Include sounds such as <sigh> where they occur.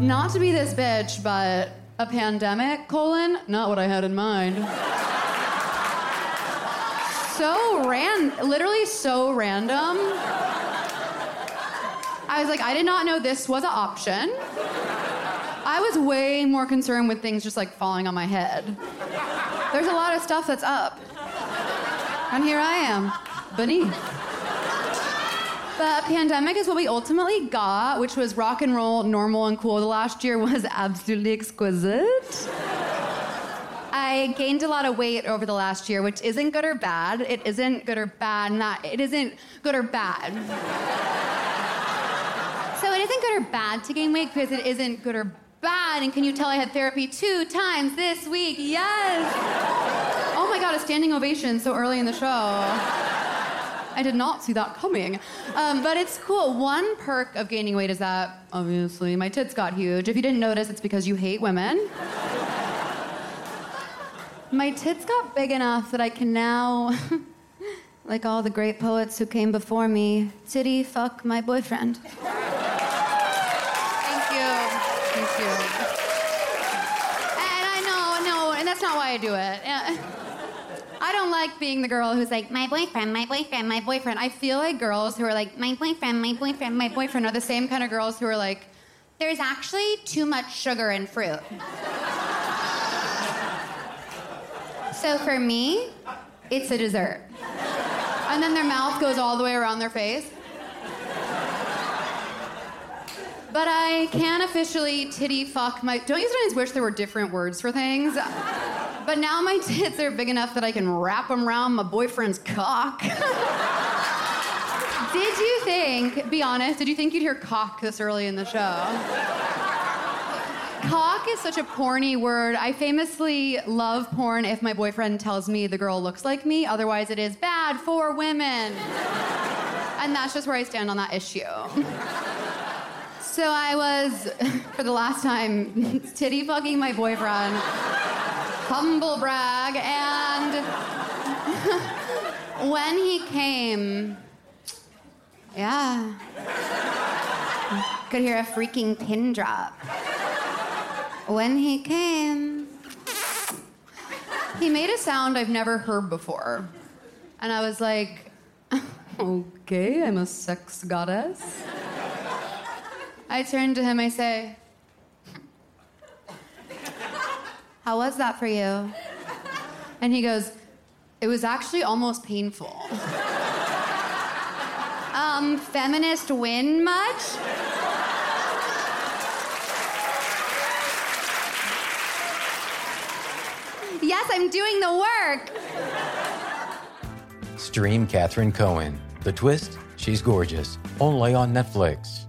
Not to be this bitch, but a pandemic, colon, not what I had in mind. so ran, literally so random. I was like, I did not know this was an option. I was way more concerned with things just like falling on my head. There's a lot of stuff that's up. And here I am, beneath. The pandemic is what we ultimately got, which was rock and roll, normal and cool. The last year was <laughs> absolutely exquisite. I gained a lot of weight over the last year, which isn't good or bad. It isn't good or bad. Not it isn't good or bad. so it isn't good or bad to gain weight because it isn't good or bad. And can you tell I had therapy two times this week? Yes. Oh my god, a standing ovation so early in the show. I did not see that coming. Um, but it's cool. One perk of gaining weight is that, obviously, my tits got huge. If you didn't notice, it's because you hate women. <laughs> my tits got big enough that I can now, <laughs> like all the great poets who came before me, titty fuck my boyfriend. Thank you. Thank you. And I know, no, and that's not why I do it. I don't like being the girl who's like, my boyfriend, my boyfriend, my boyfriend. I feel like girls who are like, my boyfriend, my boyfriend, my boyfriend are the same kind of girls who are like, there's actually too much sugar in fruit. so for me, it's a dessert. And then their mouth goes all the way around their face. But I can officially titty fuck my. Don't you sometimes wish there were different words for things? But now my tits are big enough that I can wrap them around my boyfriend's cock. <laughs> did you think, be honest, did you think you'd hear cock this early in the show? Cock is such a porny word. I famously love porn if my boyfriend tells me the girl looks like me, otherwise, it is bad for women. And that's just where I stand on that issue. So I was, <laughs> for the last time, <laughs> titty fucking my boyfriend humble brag. And <laughs> when he came, yeah, could hear a freaking pin drop. When he came, he made a sound I've never heard before. And I was like, <laughs> okay, I'm a sex goddess. I turn to him, I say, How was that for you? And he goes, It was actually almost painful. um, feminist win much? Yes, I'm doing the work. Stream Catherine Cohen. The twist? She's gorgeous. Only on Netflix.